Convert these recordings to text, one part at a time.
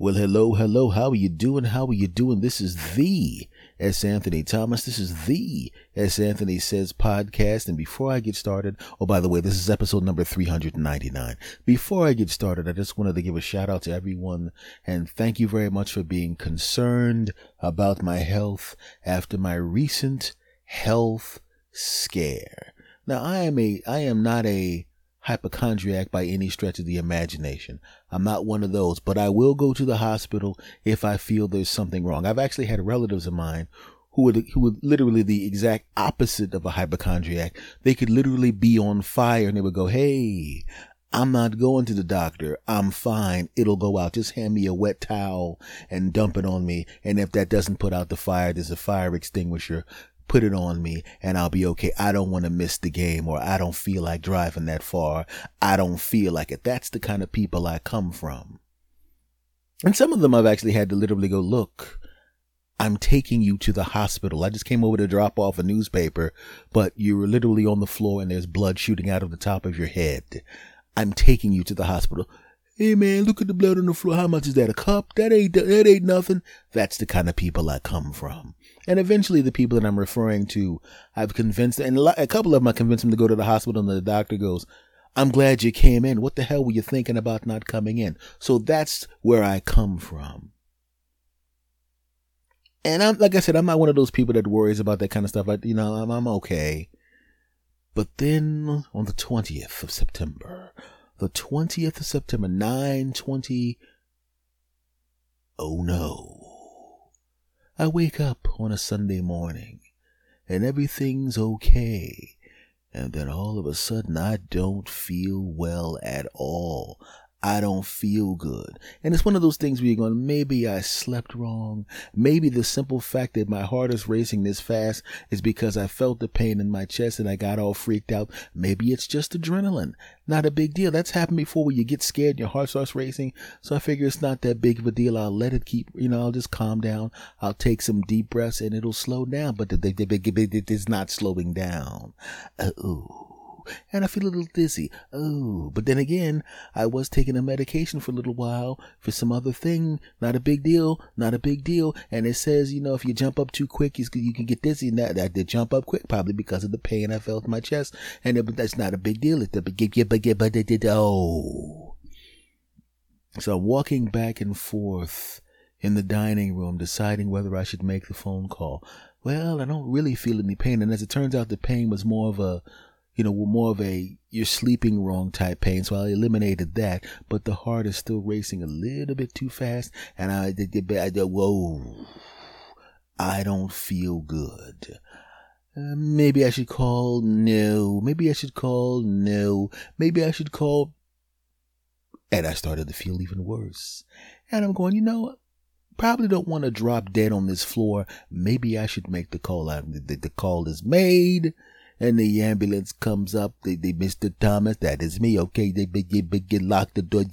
Well, hello, hello. How are you doing? How are you doing? This is the S. Anthony Thomas. This is the S. Anthony Says podcast. And before I get started, oh, by the way, this is episode number 399. Before I get started, I just wanted to give a shout out to everyone and thank you very much for being concerned about my health after my recent health scare. Now, I am a, I am not a, hypochondriac by any stretch of the imagination. I'm not one of those, but I will go to the hospital if I feel there's something wrong. I've actually had relatives of mine who were, who were literally the exact opposite of a hypochondriac. They could literally be on fire and they would go, Hey, I'm not going to the doctor. I'm fine. It'll go out. Just hand me a wet towel and dump it on me. And if that doesn't put out the fire, there's a fire extinguisher put it on me and I'll be okay. I don't want to miss the game or I don't feel like driving that far. I don't feel like it. That's the kind of people I come from. And some of them I've actually had to literally go, look, I'm taking you to the hospital. I just came over to drop off a newspaper, but you were literally on the floor and there's blood shooting out of the top of your head. I'm taking you to the hospital. Hey man, look at the blood on the floor. How much is that? A cup? That ain't that ain't nothing. That's the kind of people I come from. And eventually, the people that I'm referring to, I've convinced, and a couple of them I convinced them to go to the hospital, and the doctor goes, "I'm glad you came in. What the hell were you thinking about not coming in?" So that's where I come from. And I'm like I said, I'm not one of those people that worries about that kind of stuff. I, you know, I'm, I'm okay. But then on the 20th of September, the 20th of September, 920. Oh no. I wake up on a Sunday morning and everything's okay. And then all of a sudden I don't feel well at all. I don't feel good. And it's one of those things where you're going, maybe I slept wrong. Maybe the simple fact that my heart is racing this fast is because I felt the pain in my chest and I got all freaked out. Maybe it's just adrenaline. Not a big deal. That's happened before where you get scared and your heart starts racing. So I figure it's not that big of a deal. I'll let it keep, you know, I'll just calm down. I'll take some deep breaths and it'll slow down, but it is not slowing down. Oh and I feel a little dizzy. Oh, but then again, I was taking a medication for a little while for some other thing. Not a big deal. Not a big deal. And it says, you know, if you jump up too quick, you, can get dizzy. And that, I did jump up quick, probably because of the pain I felt in my chest. And it, that's not a big deal. It's the big, big, big, oh. So I'm walking back and forth in the dining room, deciding whether I should make the phone call. Well, I don't really feel any pain. And as it turns out, the pain was more of a you know, more of a you're sleeping wrong type pain. So I eliminated that, but the heart is still racing a little bit too fast. And I did, I did whoa, I don't feel good. Uh, maybe I should call no. Maybe I should call no. Maybe I should call. And I started to feel even worse. And I'm going, you know, probably don't want to drop dead on this floor. Maybe I should make the call. I, the, the call is made and the ambulance comes up. They, they, Mr. Thomas, that is me. Okay, they begin, begin, lock the door,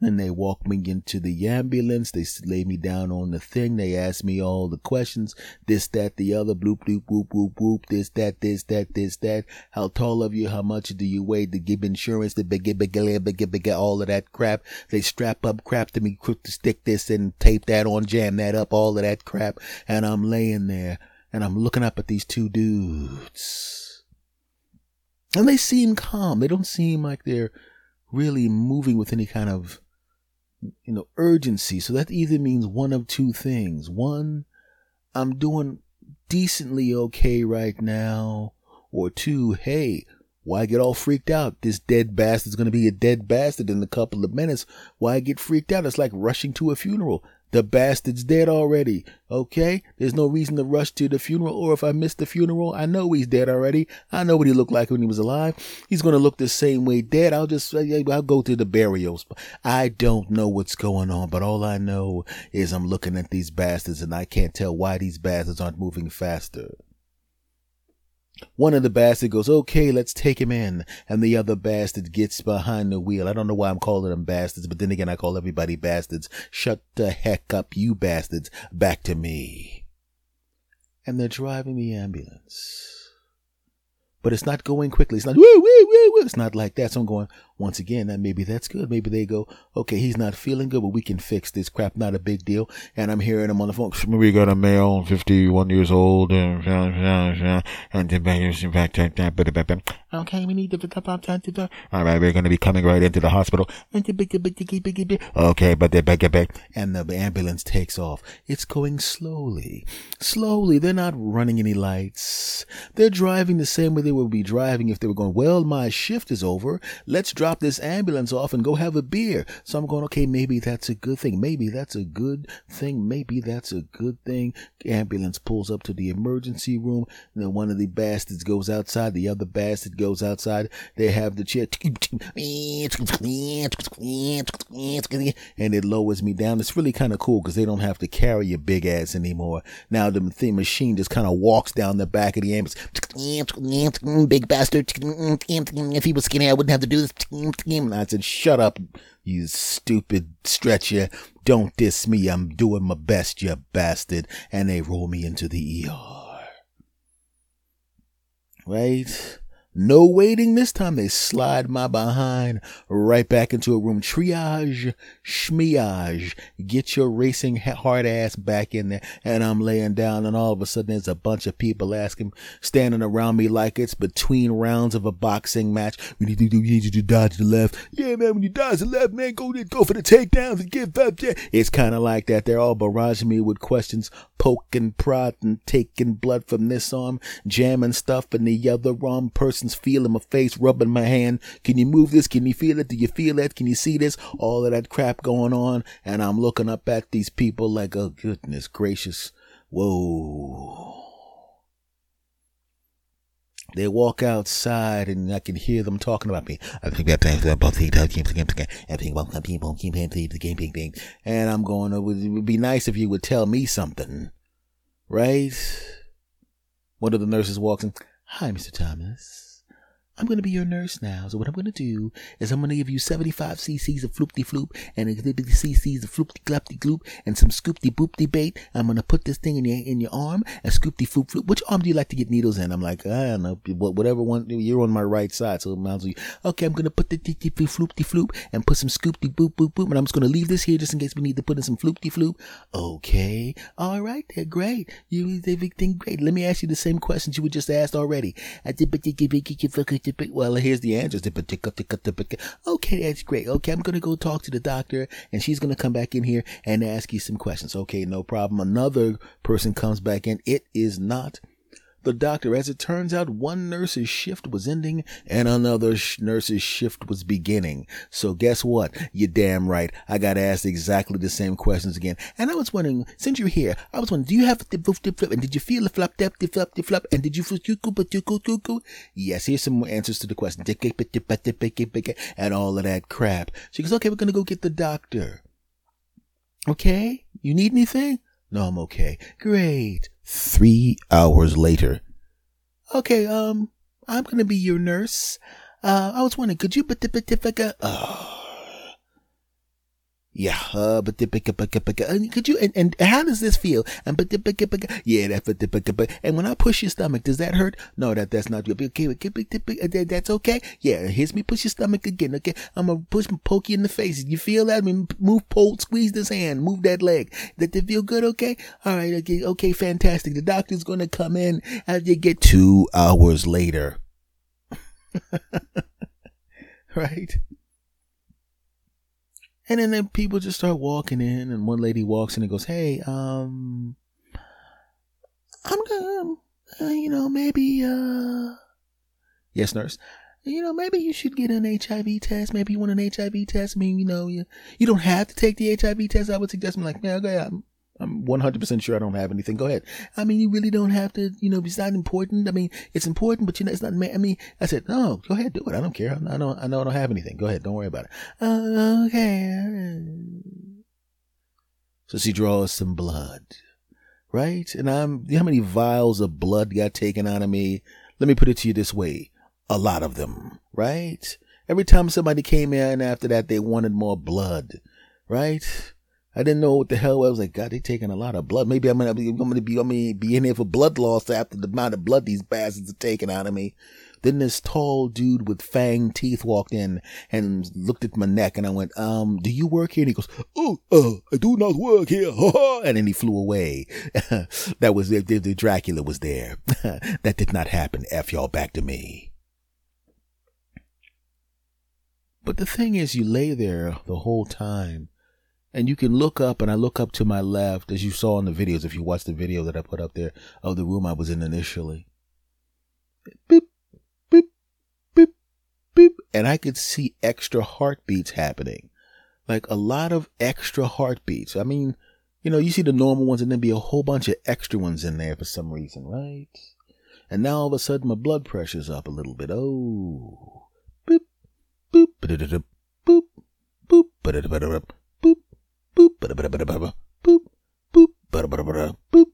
and they walk me into the ambulance. They lay me down on the thing. They ask me all the questions. This, that, the other, bloop, bloop, whoop, whoop, whoop, this, that, this, that, this, that. How tall are you? How much do you weigh? To give insurance, the big, big, big, big, big, all of that crap. They strap up crap to me, quick to stick this and tape that on, jam that up, all of that crap. And I'm laying there and I'm looking up at these two dudes. And they seem calm. They don't seem like they're really moving with any kind of, you know, urgency. So that either means one of two things. One, I'm doing decently okay right now. Or two, hey, why get all freaked out? This dead bastard's going to be a dead bastard in a couple of minutes. Why get freaked out? It's like rushing to a funeral. The bastard's dead already. Okay? There's no reason to rush to the funeral. Or if I miss the funeral, I know he's dead already. I know what he looked like when he was alive. He's to look the same way dead. I'll just, uh, I'll go to the burials. I don't know what's going on, but all I know is I'm looking at these bastards and I can't tell why these bastards aren't moving faster. One of the bastards goes, okay, let's take him in. And the other bastard gets behind the wheel. I don't know why I'm calling them bastards, but then again, I call everybody bastards. Shut the heck up, you bastards. Back to me. And they're driving the ambulance. But it's not going quickly. It's not, woo, woo, woo, woo. It's not like that. So I'm going, once again, that maybe that's good. Maybe they go, okay, he's not feeling good, but we can fix this crap. Not a big deal. And I'm hearing him on the phone. We got a male, 51 years old, and okay, we need to. All right, we're going to be coming right into the hospital. Okay, but they back back, and the ambulance takes off. It's going slowly, slowly. They're not running any lights. They're driving the same way they would be driving if they were going. Well, my shift is over. Let's drop this ambulance off and go have a beer. So I'm going, okay, maybe that's a good thing. Maybe that's a good thing. Maybe that's a good thing. Ambulance pulls up to the emergency room. And then one of the bastards goes outside. The other bastard goes outside. They have the chair. And it lowers me down. It's really kind of cool because they don't have to carry your big ass anymore. Now the thing machine just kind of walks down the back of the ambulance. Big bastard. If he was skinny, I wouldn't have to do this. I said, shut up, you stupid stretcher. Don't diss me. I'm doing my best, you bastard. And they roll me into the ER. Right? No waiting this time. They slide my behind right back into a room. Triage, schmiage. Get your racing hard ass back in there. And I'm laying down and all of a sudden there's a bunch of people asking, standing around me like it's between rounds of a boxing match. We need to do, we need to dodge the left. Yeah, man, when you dodge the left, man, go, go for the takedowns and get up there. It's kind of like that. They're all barraging me with questions, poking, prodding, taking blood from this arm, jamming stuff in the other arm. Person feeling feel in my face, rubbing my hand. Can you move this? Can you feel it? Do you feel it? Can you see this? All of that crap going on. And I'm looking up at these people like, oh goodness gracious. Whoa. They walk outside and I can hear them talking about me. And I'm going, it would be nice if you would tell me something. Right? One of the nurses walks in. Hi, Mr. Thomas. I'm going to be your nurse now. So what I'm going to do is I'm going to give you 75 cc's of floopty floop and 50 cc's of floopty glupty gloop and some scoopty boopty bait. I'm going to put this thing in your in your arm and scoopty floop floop. Which arm do you like to get needles in? I'm like, I don't know, whatever one. You're on my right side, so it you. Okay, I'm going to put the floopty floop and put some scoopty boop boop boop. And I'm just going to leave this here just in case we need to put in some floopty floop. Okay, all right, they're great. You everything great. Let me ask you the same questions you were just asked already. I did, but well, here's the answers. Okay, that's great. Okay, I'm going to go talk to the doctor and she's going to come back in here and ask you some questions. Okay, no problem. Another person comes back in. It is not the doctor. As it turns out, one nurse's shift was ending and another sh- nurse's shift was beginning. So guess what? You're damn right. I got asked exactly the same questions again. And I was wondering, since you're here, I was wondering, do you have the flip, flip, flip? And did you feel the flap, dip, the flap, the flap? And did you feel Yes, here's some answers to the question. And all of that crap. She goes, okay, we're going to go get the doctor. Okay? You need anything? No, I'm okay. Great. Three hours later. Okay, um, I'm gonna be your nurse. Uh, I was wondering, could you, but, the oh, yeah, uh, but could you, and, and how does this feel? And but yeah, and when I push your stomach, does that hurt? No, that, that's not good. Okay, that's okay. Yeah, here's me push your stomach again. Okay, I'm gonna push, poke you in the face. You feel that? I mean, move, pull, squeeze this hand, move that leg. That, that feel good? Okay. All right. Okay. Okay. Fantastic. The doctor's gonna come in as you get two hours later. right? And then, then people just start walking in, and one lady walks in and goes, "Hey, um, I'm gonna, uh, you know, maybe, uh, yes, nurse, you know, maybe you should get an HIV test. Maybe you want an HIV test. I mean, you know, you you don't have to take the HIV test. I would suggest, I'm like, yeah, go ahead. I'm 100% sure I don't have anything. Go ahead. I mean, you really don't have to, you know, it's not important. I mean, it's important, but you know, it's not, I mean, I said, no, go ahead, do it. I don't care. I don't, I know I don't have anything. Go ahead. Don't worry about it. Okay. So she draws some blood, right? And I'm, you know how many vials of blood got taken out of me? Let me put it to you this way. A lot of them, right? Every time somebody came in after that, they wanted more blood, right? I didn't know what the hell I was like. God, they taking a lot of blood. Maybe I'm gonna be, I'm gonna be, I'm gonna be in here for blood loss after the amount of blood these bastards are taking out of me. Then this tall dude with fang teeth walked in and looked at my neck and I went, um, do you work here? And he goes, oh, uh, I do not work here. and then he flew away. that was, the, the Dracula was there. that did not happen. F y'all back to me. But the thing is, you lay there the whole time and you can look up and I look up to my left as you saw in the videos if you watch the video that I put up there of the room I was in initially. Beep, beep, beep, beep. And I could see extra heartbeats happening. Like a lot of extra heartbeats. I mean, you know, you see the normal ones and then be a whole bunch of extra ones in there for some reason, right? And now all of a sudden my blood pressure's up a little bit. Oh. Boop, boop, boop, boop, boop, boop, boop, boop, boop, boop, boop,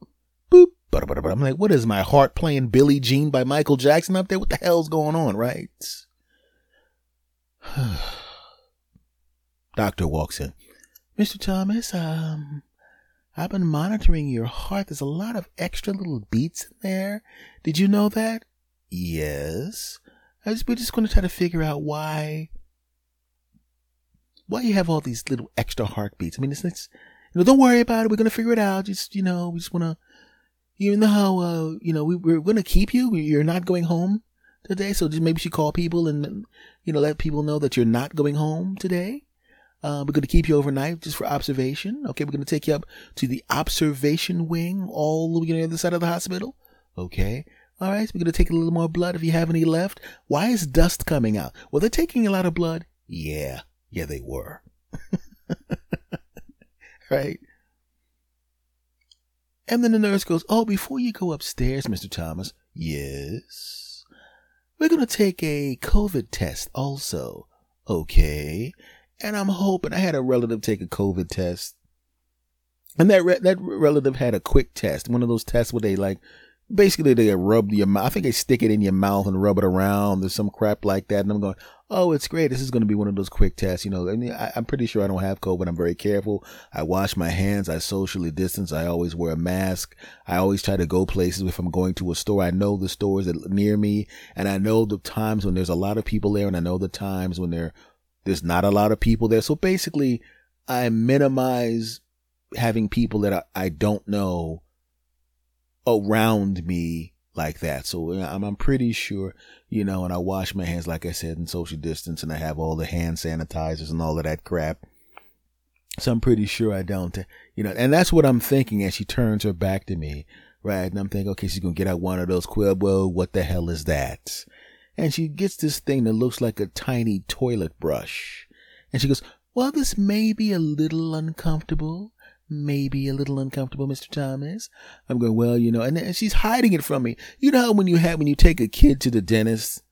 boop. I'm like, what is my heart playing Billie Jean by Michael Jackson up there? What the hell's going on, right? Doctor walks in. Mr. Thomas, um, I've been monitoring your heart. There's a lot of extra little beats in there. Did you know that? Yes. Just, we're just going to try to figure out why, why you have all these little extra heartbeats. I mean, it's, it's you know, don't worry about it. We're to figure it out. Just, you know, we just want to, you know how, uh, you know, we, we're to keep you. You're not going home today. So just maybe she call people and, you know, let people know that you're not going home today. Uh, we're going to keep you overnight just for observation. Okay. We're going to take you up to the observation wing all the way on the other side of the hospital. Okay. All right. So we're going to take a little more blood if you have any left. Why is dust coming out? Well, they're taking a lot of blood. Yeah. Yeah, they were. right. And then the nurse goes, Oh, before you go upstairs, Mr. Thomas, yes, we're going to take a COVID test also. Okay. And I'm hoping I had a relative take a COVID test. And that re- that relative had a quick test, one of those tests where they like basically they rub your mouth. I think they stick it in your mouth and rub it around. There's some crap like that. And I'm going, oh, it's great. This is going to be one of those quick tests. You know, I mean, I, am pretty sure I don't have COVID. I'm very careful. I wash my hands. I socially distance. I always wear a mask. I always try to go places if I'm going to a store. I know the stores that near me and I know the times when there's a lot of people there and I know the times when there, there's not a lot of people there. So basically I minimize having people that I, I don't know around me like that. So I'm, I'm pretty sure, you know, and I wash my hands, like I said, in social distance and I have all the hand sanitizers and all of that crap. So I'm pretty sure I don't, you know, and that's what I'm thinking as she turns her back to me, right? And I'm thinking, okay, she's going to get out one of those. Well, what the hell is that? And she gets this thing that looks like a tiny toilet brush. And she goes, well, this may be a little uncomfortable maybe a little uncomfortable, Mr. Thomas. I'm going, well, you know, and, and she's hiding it from me. You know how when you have, when you take a kid to the dentist,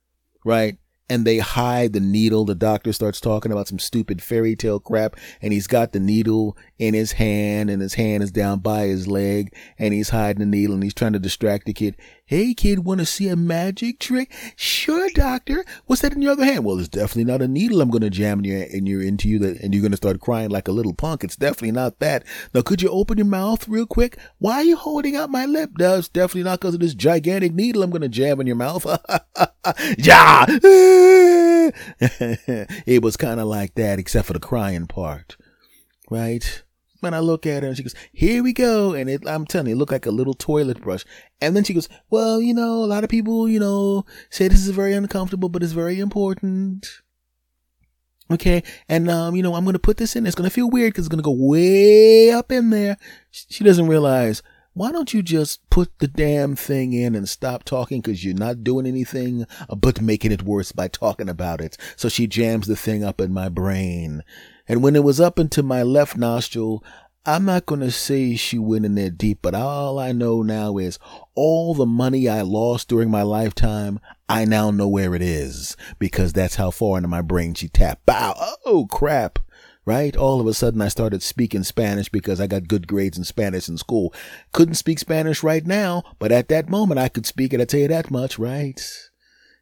right? and they hide the needle. The doctor starts talking about some stupid fairy tale crap and he's got the needle in his hand and his hand is down by his leg and he's hiding the needle and he's trying to distract the kid. Hey kid, want to see a magic trick? Sure, doctor. What's that in your other hand? Well, it's definitely not a needle I'm going to jam in your, in your, into you that, and you're going to start crying like a little punk. It's definitely not that. Now, could you open your mouth real quick? Why are you holding out my lip? No, it's definitely not because of this gigantic needle I'm going to jam in your mouth. yeah. it was kind of like that, except for the crying part. Right? And I look at her and she goes, here we go. And it, I'm telling you, it looked like a little toilet brush. And then she goes, well, you know, a lot of people, you know, say this is very uncomfortable, but it's very important. Okay. And, um, you know, I'm going to put this in. It's going to feel weird because it's going to go way up in there. She doesn't realize why don't you just put the damn thing in and stop talking because you're not doing anything but making it worse by talking about it. So she jams the thing up in my brain. And when it was up into my left nostril, I'm not going to say she went in there deep, but all I know now is all the money I lost during my lifetime, I now know where it is because that's how far into my brain she tapped. Bow. Oh, crap right? All of a sudden I started speaking Spanish because I got good grades in Spanish in school. Couldn't speak Spanish right now, but at that moment I could speak it. I tell you that much, right?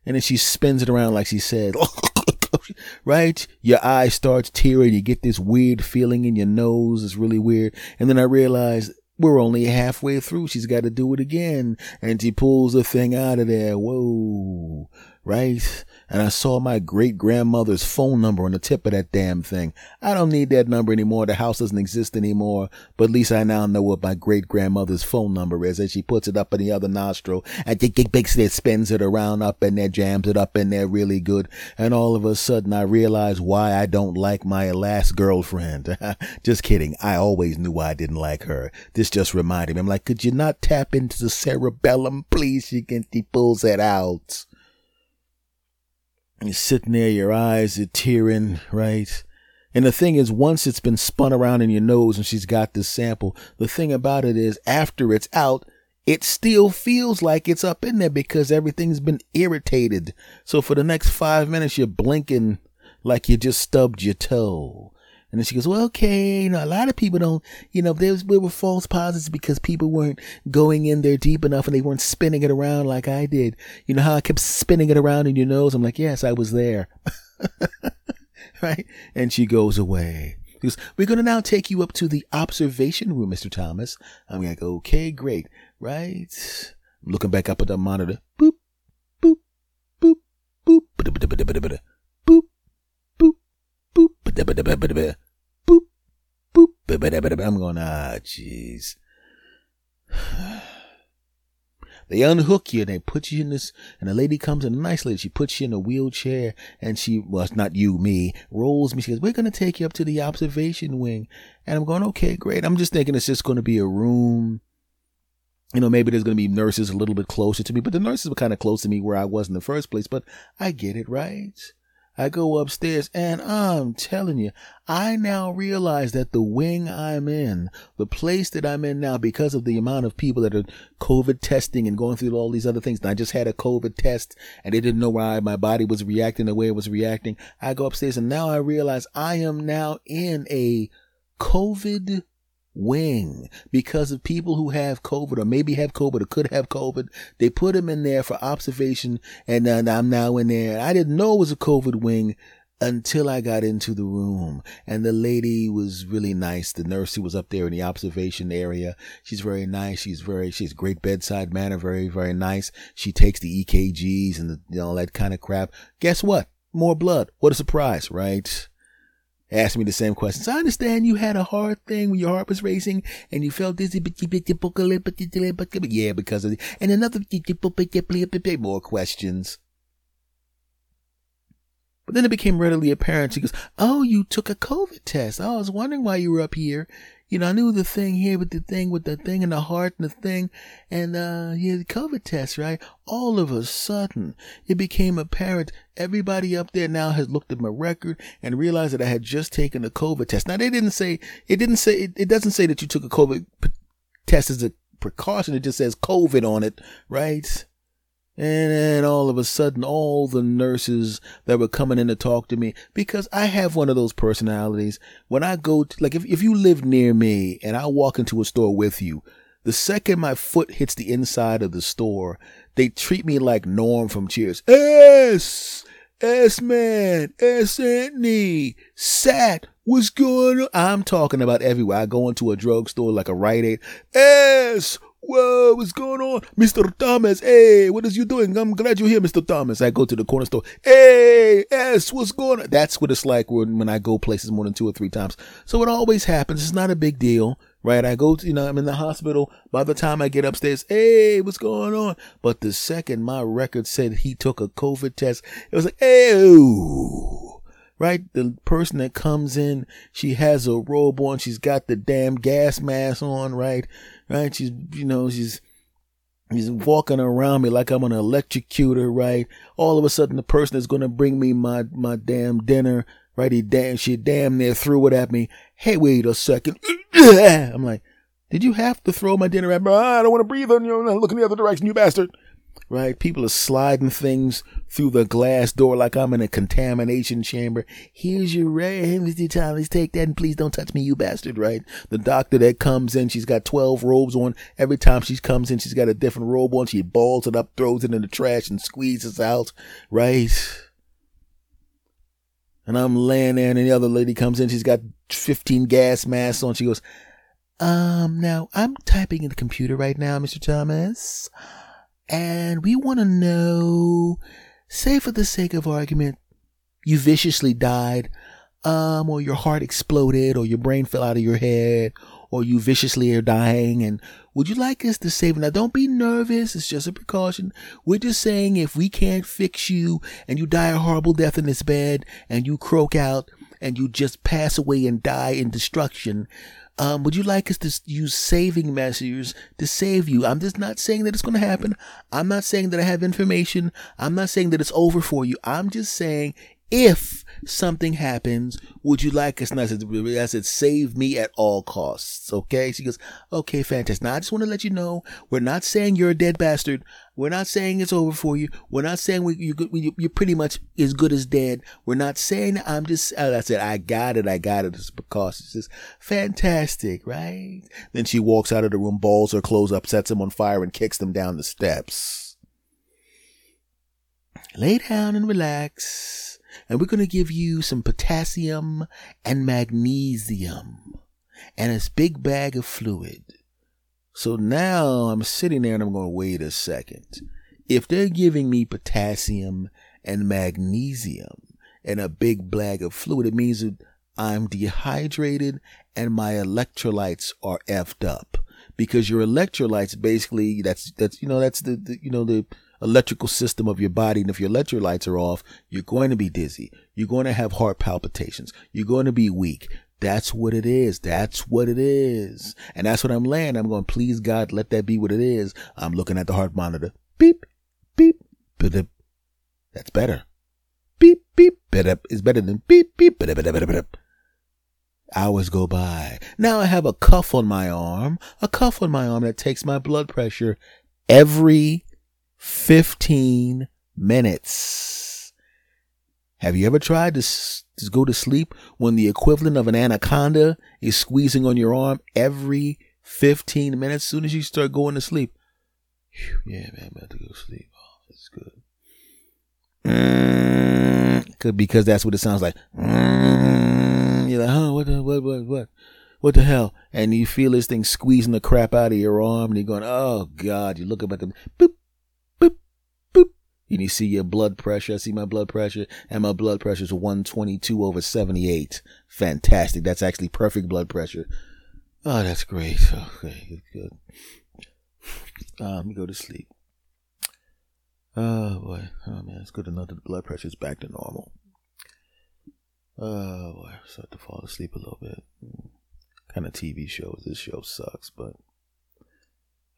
And then she spins it around like she said, right? Your eye starts tearing. You get this weird feeling in your nose. It's really weird. And then I realized we're only halfway through. She's got to do it again. And she pulls the thing out of there. Whoa right? And I saw my great grandmother's phone number on the tip of that damn thing. I don't need that number anymore. The house doesn't exist anymore. But at least I now know what my great grandmother's phone number is. And she puts it up in the other nostril and basically spins it around up in there, jams it up in there really good. And all of a sudden I realize why I don't like my last girlfriend. just kidding. I always knew why I didn't like her. This just reminded me. I'm like, could you not tap into the cerebellum, please? She can, he pulls that out. You're sitting there, your eyes are tearing, right? And the thing is, once it's been spun around in your nose and she's got this sample, the thing about it is after it's out, it still feels like it's up in there because everything's been irritated. So for the next five minutes, you're blinking like you just stubbed your toe. And then she goes, well, okay, you know, a lot of people don't, you know, there, was, there were false positives because people weren't going in there deep enough and they weren't spinning it around like I did. You know how I kept spinning it around in your nose? I'm like, yes, I was there. right? And she goes away. Because we're going to now take you up to the observation room, Mr. Thomas. I'm like, okay, great. Right? I'm looking back up at the monitor. Boop, boop, boop, boop, boop, boop, boop. I'm going, ah, jeez. They unhook you and they put you in this, and the lady comes in, a nice lady, she puts you in a wheelchair and she, well, it's not you, me, rolls me. She goes, we're going to take you up to the observation wing. And I'm going, okay, great. I'm just thinking it's just going to be a room. You know, maybe there's going to be nurses a little bit closer to me, but the nurses were kind of close to me where I was in the first place, but I get it, right? I go upstairs and I'm telling you, I now realize that the wing I'm in, the place that I'm in now, because of the amount of people that are COVID testing and going through all these other things, and I just had a COVID test and they didn't know why my body was reacting the way it was reacting. I go upstairs and now I realize I am now in a COVID wing because of people who have COVID or maybe have COVID or could have COVID. They put them in there for observation and uh, I'm now in there. I didn't know it was a COVID wing until I got into the room and the lady was really nice. The nurse who was up there in the observation area. She's very nice. She's very, she's great bedside manner. Very, very nice. She takes the EKGs and the, you know, that kind of crap. Guess what? More blood. What a surprise, right? Asked me the same questions. I understand you had a hard thing when your heart was racing and you felt dizzy, yeah, because of the, and another more questions. But then it became readily apparent. She goes, Oh, you took a COVID test. I was wondering why you were up here. You know, I knew the thing here with the thing with the thing and the heart and the thing and, uh, yeah, the COVID test, right? All of a sudden, it became apparent everybody up there now has looked at my record and realized that I had just taken a COVID test. Now, they didn't say, it didn't say, it, it doesn't say that you took a COVID p- test as a precaution. It just says COVID on it, right? And then all of a sudden, all the nurses that were coming in to talk to me, because I have one of those personalities. When I go, to, like, if, if you live near me and I walk into a store with you, the second my foot hits the inside of the store, they treat me like Norm from Cheers. S, S man, S Anthony, Sat, what's going on? I'm talking about everywhere. I go into a drugstore like a Rite Aid. S, Whoa, what's going on? Mr. Thomas, hey, what is you doing? I'm glad you're here, Mr. Thomas. I go to the corner store. Hey, S, what's going on? That's what it's like when, when I go places more than two or three times. So it always happens. It's not a big deal, right? I go to, you know, I'm in the hospital. By the time I get upstairs, hey, what's going on? But the second my record said he took a COVID test, it was like, hey, right? The person that comes in, she has a robe on, she's got the damn gas mask on, right? Right? She's, you know, she's, He's walking around me like I'm an electrocutor, right? All of a sudden, the person that's going to bring me my, my damn dinner, right? He damn, she damn near threw it at me. Hey, wait a second. I'm like, did you have to throw my dinner at me? Ah, I don't want to breathe on you. Look in the other direction, you bastard right? People are sliding things through the glass door like I'm in a contamination chamber. Here's your ray, Mr. Thomas, take that and please don't touch me, you bastard, right? The doctor that comes in, she's got 12 robes on. Every time she comes in, she's got a different robe on. She balls it up, throws it in the trash and squeezes out, right? And I'm laying there and the other lady comes in, she's got 15 gas masks on. She goes, um, now I'm typing in the computer right now, Mr. Thomas and we want to know say for the sake of argument, you viciously died, um, or your heart exploded, or your brain fell out of your head, or you viciously are dying, and would you like us to save? Now, don't be nervous. It's just a precaution. We're just saying if we can't fix you and you die a horrible death in this bed and you croak out and you just pass away and die in destruction, um, would you like us to use saving measures to save you? I'm just not saying that it's going to happen. I'm not saying that I have information. I'm not saying that it's over for you. I'm just saying if something happens, would you like us? And I said, I said, save me at all costs. Okay. She goes, okay, fantastic. Now I just want to let you know, we're not saying you're a dead bastard. We're not saying it's over for you. We're not saying we, you, you're pretty much as good as dead. We're not saying I'm just, I said, I got it. I got it. It's because it's just fantastic, right? Then she walks out of the room, balls her clothes up, sets them on fire and kicks them down the steps. Lay down and relax and we're going to give you some potassium and magnesium and this big bag of fluid. So now I'm sitting there and I'm going to wait a second. If they're giving me potassium and magnesium and a big bag of fluid, it means that I'm dehydrated and my electrolytes are effed up because your electrolytes basically that's that's you know that's the, the you know the electrical system of your body. And if your electrolytes are off, you're going to be dizzy. You're going to have heart palpitations. You're going to be weak. That's what it is. That's what it is. And that's what I'm laying. I'm going, please God, let that be what it is. I'm looking at the heart monitor. Beep, beep, beep. That's better. Beep, beep, beep. It's better than beep, beep, beep, beep, beep, beep. Hours go by. Now I have a cuff on my arm, a cuff on my arm that takes my blood pressure every 15 minutes. Have you ever tried to, to go to sleep when the equivalent of an anaconda is squeezing on your arm every 15 minutes? As soon as you start going to sleep, yeah, man, I'm about to go to sleep. Oh, that's good. Mm, because that's what it sounds like. Mm, you're like, huh, what the, what, what, what? What the hell? And you feel this thing squeezing the crap out of your arm, and you're going, oh God! You look up at them, boop, and you see your blood pressure. I see my blood pressure and my blood pressure is 122 over 78. Fantastic. That's actually perfect blood pressure. Oh, that's great. Okay, good. Uh, let me go to sleep. Oh boy. Oh man, it's good to know that the blood pressure is back to normal. Oh boy, I start to fall asleep a little bit. Kind of TV shows. This show sucks, but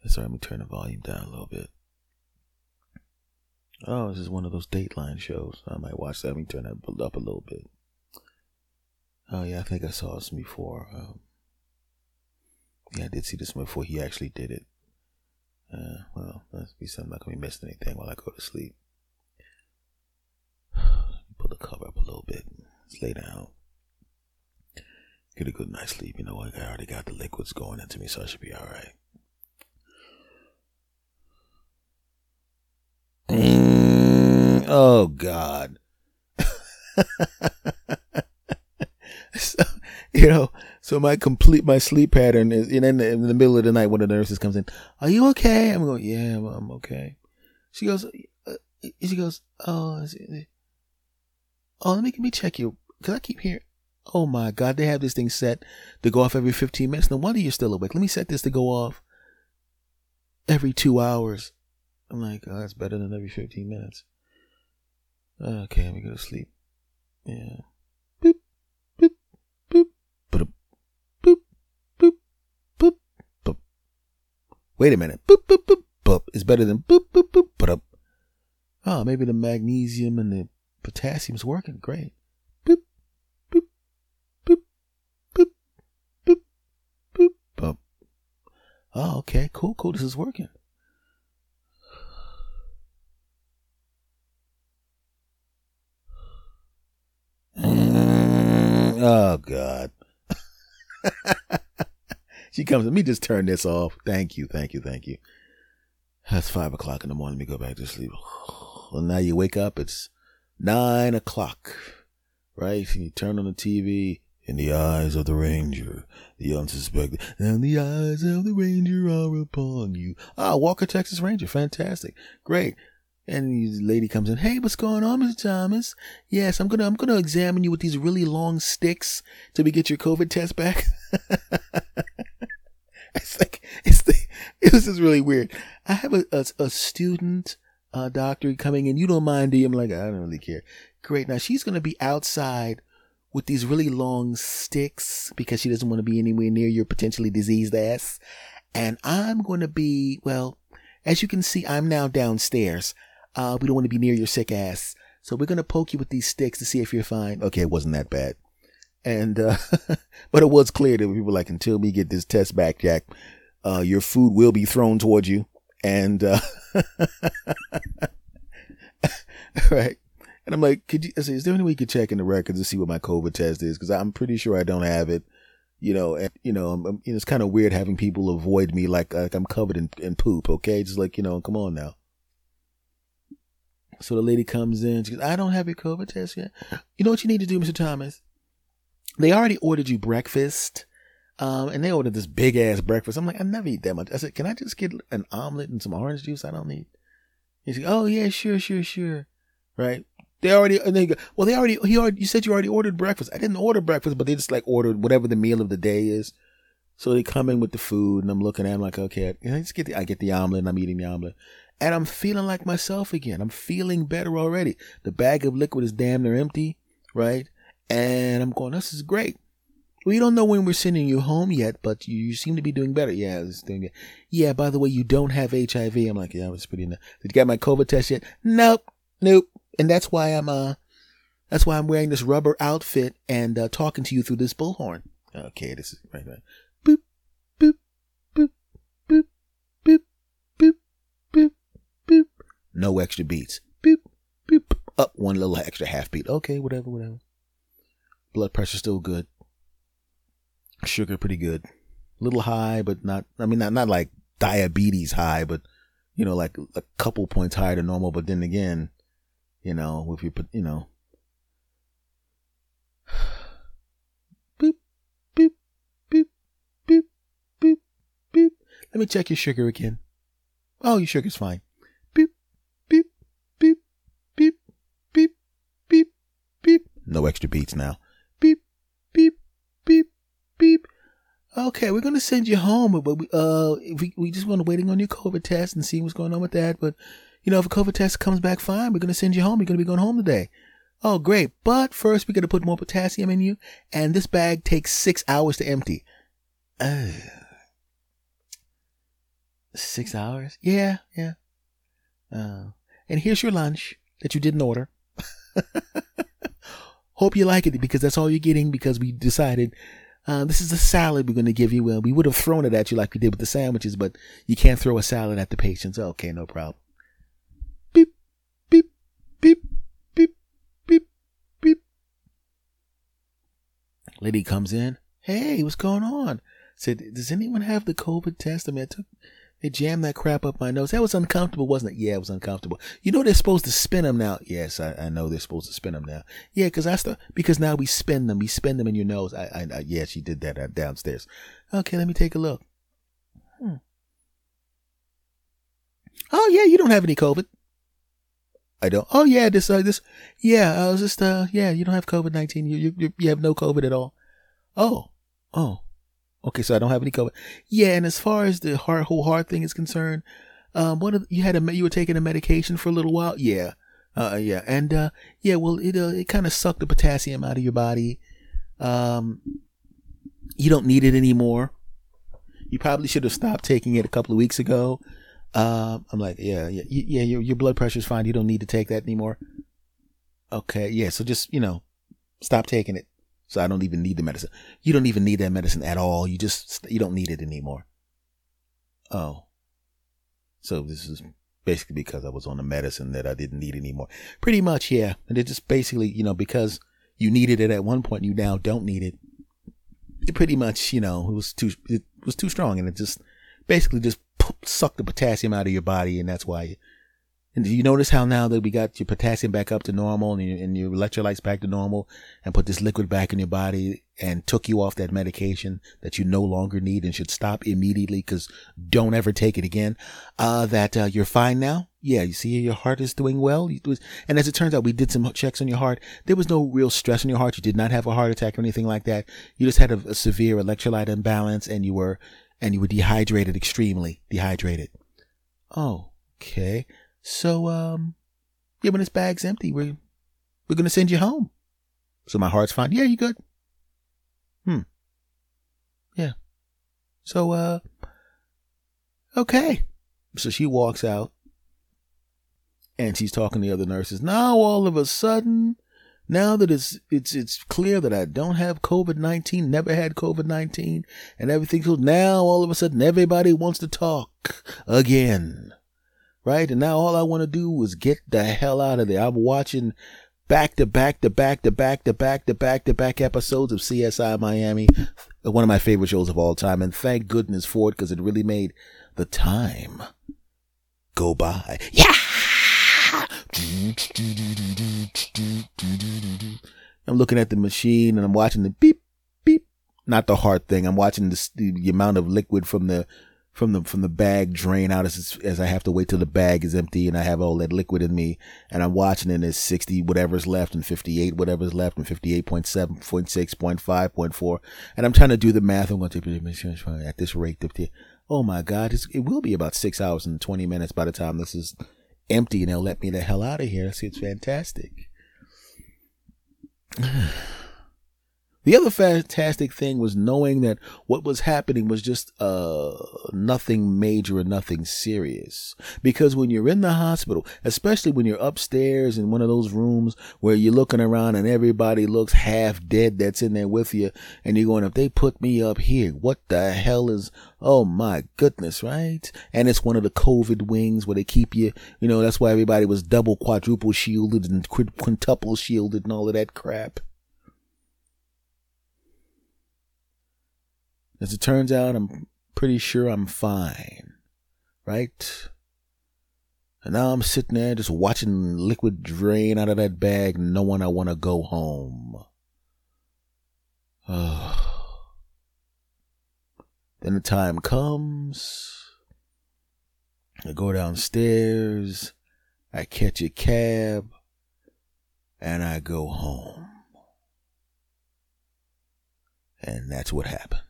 sorry, let me turn the volume down a little bit. Oh, this is one of those Dateline shows. I might watch that. Let me turn that up a little bit. Oh yeah, I think I saw this before. Um, yeah, I did see this before he actually did it. Uh, well, let's be something I'm not gonna be missing anything while I go to sleep. Pull the cover up a little bit. Let's lay down. Get a good night's sleep. You know, I already got the liquids going into me, so I should be all right. Oh God. so, you know, so my complete my sleep pattern is, in the, in the middle of the night, one of the nurses comes in. Are you okay? I'm going, yeah, I'm okay. She goes, uh, she goes, oh, oh, let me let me check you, cause I keep hearing. Oh my God, they have this thing set to go off every 15 minutes. No wonder you're still awake. Let me set this to go off every two hours. I'm like, oh, that's better than every 15 minutes. Okay, let me go to sleep. Yeah. Boop, boop, boop, boop, boop, boop, boop, boop. Wait a minute. Boop, boop, boop, boop. It's better than boop, boop, boop, boop. Oh, maybe the magnesium and the potassium's working. Great. Boop, boop, boop, boop, boop, boop, boop. Oh, okay. Cool, cool. This is working. Oh God. she comes. Let me just turn this off. Thank you, thank you, thank you. That's five o'clock in the morning. Let me go back to sleep. Well, now you wake up. It's nine o'clock, right? And you turn on the TV. In the eyes of the ranger, the unsuspecting, and the eyes of the ranger are upon you. Ah, Walker, Texas Ranger, fantastic, great. And the lady comes in, hey, what's going on, Mr. Thomas? Yes, I'm gonna I'm gonna examine you with these really long sticks till we get your COVID test back. it's like it's the, it was just really weird. I have a a, a student uh, doctor coming in. You don't mind, do you? I'm like, I don't really care. Great. Now she's gonna be outside with these really long sticks because she doesn't want to be anywhere near your potentially diseased ass. And I'm to be, well, as you can see, I'm now downstairs. Uh, we don't want to be near your sick ass. So we're going to poke you with these sticks to see if you're fine. Okay, it wasn't that bad. And, uh, but it was clear that we were like, until we get this test back, Jack, uh, your food will be thrown towards you. And, uh, right. And I'm like, could you, I say, is there any way you could check in the records to see what my COVID test is? Cause I'm pretty sure I don't have it. You know, and, you know, I'm, I'm, you know, it's kind of weird having people avoid me like, like I'm covered in, in poop. Okay. Just like, you know, come on now. So the lady comes in. She goes, I don't have your COVID test yet. You know what you need to do, Mr. Thomas? They already ordered you breakfast. Um, and they ordered this big ass breakfast. I'm like, I never eat that much. I said, can I just get an omelet and some orange juice? I don't need. He said, oh yeah, sure, sure, sure. Right. They already, and they go, well, they already, he already, you said you already ordered breakfast. I didn't order breakfast, but they just like ordered whatever the meal of the day is. So they come in with the food and I'm looking at them like, okay, I just get the, I get the omelet and I'm eating the omelet and I'm feeling like myself again. I'm feeling better already. The bag of liquid is damn near empty, right? And I'm going, this is great. We don't know when we're sending you home yet, but you, seem to be doing better. Yeah. Yeah, by the way, you don't have HIV. I'm like, yeah, I was pretty. Enough. Did you get my COVID test yet? Nope, nope and that's why I'm uh that's why I'm wearing this rubber outfit and uh, talking to you through this bullhorn. Okay, this is right, right. No extra beats. Boop, boop. Up one little extra half beat. Okay, whatever, whatever. Blood pressure still good. Sugar pretty good. Little high, but not. I mean, not not like diabetes high, but you know, like a couple points higher than normal. But then again, you know, if you put, you know, boop, boop, boop, boop, boop, boop. Let me check your sugar again. Oh, your sugar's fine. No extra beats now. Beep, beep, beep, beep. Okay, we're gonna send you home, but we uh we we just want to waiting on your COVID test and see what's going on with that. But you know, if a COVID test comes back fine, we're to send you home. You're to be going home today. Oh, great. But first, we got to put more potassium in you. And this bag takes six hours to empty. Uh, six hours? Yeah, yeah. Uh, and here's your lunch that you didn't order. Hope you like it because that's all you're getting because we decided uh, this is a salad we're going to give you. Well, we would have thrown it at you like we did with the sandwiches, but you can't throw a salad at the patients. Okay, no problem. Beep, beep, beep, beep. Beep, beep. Lady comes in. Hey, what's going on? Said, does anyone have the COVID test? I mean, I took, they jammed that crap up my nose. That was uncomfortable, wasn't it? Yeah, it was uncomfortable. You know they're supposed to spin them now. Yes, I, I know they're supposed to spin them now. Yeah, because I start because now we spin them. We spin them in your nose. I, I, I yeah, she did that uh, downstairs. Okay, let me take a look. Hmm. Oh yeah, you don't have any COVID. I don't. Oh yeah, this uh, this yeah. I was just uh yeah. You don't have COVID nineteen. You you you have no COVID at all. Oh oh. Okay, so I don't have any COVID. Yeah, and as far as the heart whole heart thing is concerned, um, what you had a you were taking a medication for a little while. Yeah, uh, yeah, and uh, yeah. Well, it uh, it kind of sucked the potassium out of your body. Um, you don't need it anymore. You probably should have stopped taking it a couple of weeks ago. Uh, I'm like, yeah, yeah, yeah. Your your blood pressure's fine. You don't need to take that anymore. Okay, yeah. So just you know, stop taking it. So I don't even need the medicine. You don't even need that medicine at all. You just you don't need it anymore. Oh, so this is basically because I was on the medicine that I didn't need anymore. Pretty much, yeah. And it just basically, you know, because you needed it at one point, you now don't need it. It pretty much, you know, it was too it was too strong, and it just basically just sucked the potassium out of your body, and that's why. And do you notice how now that we got your potassium back up to normal and your, and your electrolytes back to normal and put this liquid back in your body and took you off that medication that you no longer need and should stop immediately because don't ever take it again, uh, that, uh, you're fine now? yeah, you see your heart is doing well. And as it turns out, we did some checks on your heart. There was no real stress on your heart. You did not have a heart attack or anything like that. You just had a, a severe electrolyte imbalance and you were, and you were dehydrated, extremely dehydrated. Oh, okay. So, um, yeah, when this bag's empty, we're, we're going to send you home. So my heart's fine. Yeah, you good? Hmm. Yeah. So, uh, okay. So she walks out and she's talking to the other nurses. Now all of a sudden, now that it's it's it's clear that I don't have COVID nineteen, never had COVID nineteen, and everything so now all of a sudden everybody wants to talk again. Right? And now all I want to do is get the hell out of there. I'm watching back to back to back to back to back to back to back episodes of CSI Miami, one of my favorite shows of all time. And thank goodness for it because it really made the time go by. Yeah! I'm looking at the machine and I'm watching the beep, beep. Not the heart thing. I'm watching the, the amount of liquid from the from the from the bag drain out as as I have to wait till the bag is empty and I have all that liquid in me and I'm watching it. It's sixty whatever's left and fifty eight whatever's left and fifty eight point seven point six point five point four and I'm trying to do the math. I'm going to at this rate. Oh my God! it will be about six hours and twenty minutes by the time this is empty and they'll let me the hell out of here. See it's fantastic. The other fantastic thing was knowing that what was happening was just uh nothing major and nothing serious. Because when you're in the hospital, especially when you're upstairs in one of those rooms where you're looking around and everybody looks half dead that's in there with you, and you're going, if they put me up here, what the hell is oh my goodness, right? And it's one of the COVID wings where they keep you, you know, that's why everybody was double, quadruple shielded and quintuple shielded and all of that crap. As it turns out, I'm pretty sure I'm fine, right? And now I'm sitting there just watching liquid drain out of that bag, knowing I want to go home. then the time comes. I go downstairs. I catch a cab. And I go home. And that's what happened.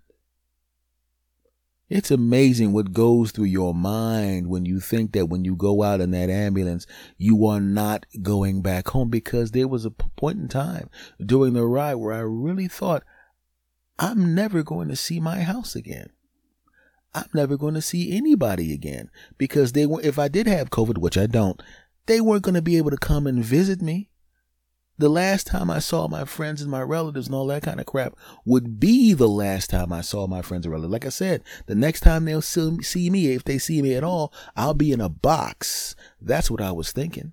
It's amazing what goes through your mind when you think that when you go out in that ambulance, you are not going back home because there was a point in time during the ride where I really thought, I'm never going to see my house again. I'm never going to see anybody again because they were, if I did have COVID, which I don't, they weren't going to be able to come and visit me the last time I saw my friends and my relatives and all that kind of crap would be the last time I saw my friends and relatives. Like I said, the next time they'll see me, if they see me at all, I'll be in a box. That's what I was thinking.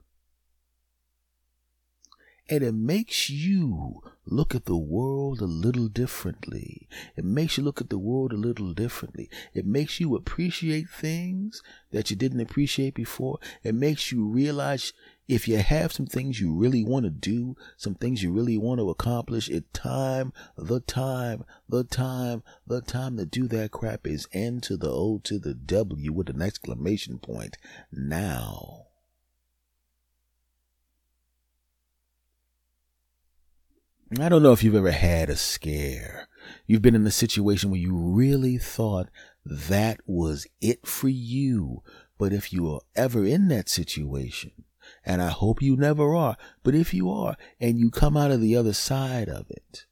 And it makes you look at the world a little differently. It makes you look at the world a little differently. It makes you appreciate things that you didn't appreciate before. It makes you realize if you have some things you really want to do, some things you really want to accomplish, it time, the time, the time, the time to do that crap is N to the O to the W with an exclamation point. Now. I don't know if you've ever had a scare. You've been in a situation where you really thought that was it for you. But if you are ever in that situation, and I hope you never are. But if you are and you come out of the other side of it,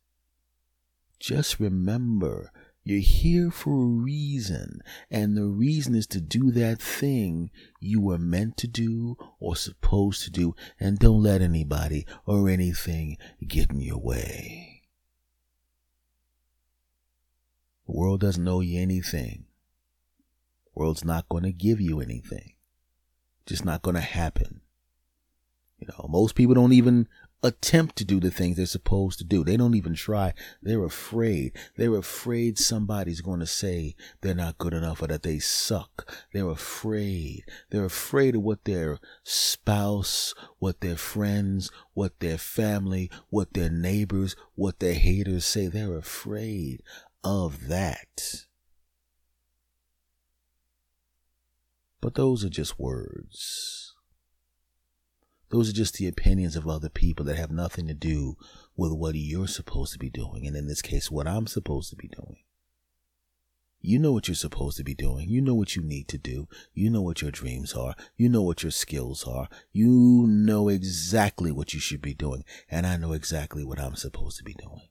just remember you're here for a reason, and the reason is to do that thing you were meant to do or supposed to do, and don't let anybody or anything get in your way. The world doesn't owe you anything. The world's not going to give you anything. Just not going to happen. You know, most people don't even attempt to do the things they're supposed to do. They don't even try. They're afraid. They're afraid somebody's going to say they're not good enough or that they suck. They're afraid. They're afraid of what their spouse, what their friends, what their family, what their neighbors, what their haters say. They're afraid of that. But those are just words. Those are just the opinions of other people that have nothing to do with what you're supposed to be doing. And in this case, what I'm supposed to be doing. You know what you're supposed to be doing. You know what you need to do. You know what your dreams are. You know what your skills are. You know exactly what you should be doing. And I know exactly what I'm supposed to be doing.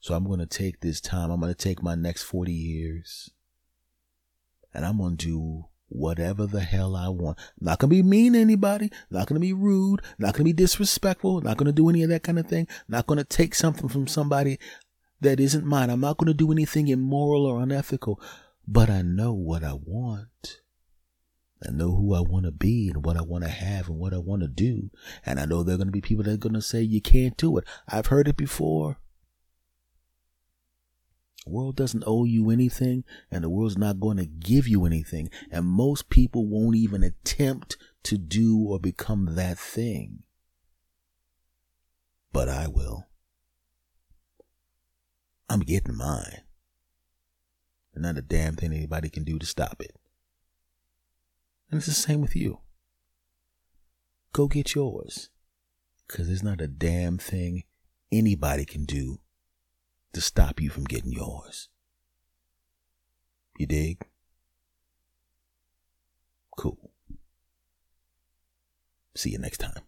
So I'm going to take this time. I'm going to take my next 40 years and I'm going to do whatever the hell I want. not to be mean to anybody. Not to be rude. Not to be disrespectful. Not to do any of that kind of thing. Not to take something from somebody that isn't mine. I'm not to do anything immoral or unethical, but I know what I want. I know who I want to be and what I want to have and what I want to do. And I know there are going to be people that are going to say you can't do it. I've heard it before. The world doesn't owe you anything and the world's not going to give you anything. And most people won't even attempt to do or become that thing. But I will. I'm getting mine. And not a damn thing anybody can do to stop it. And it's the same with you. Go get yours. Because there's not a damn thing anybody can do to stop you from getting yours. You dig? Cool. See you next time.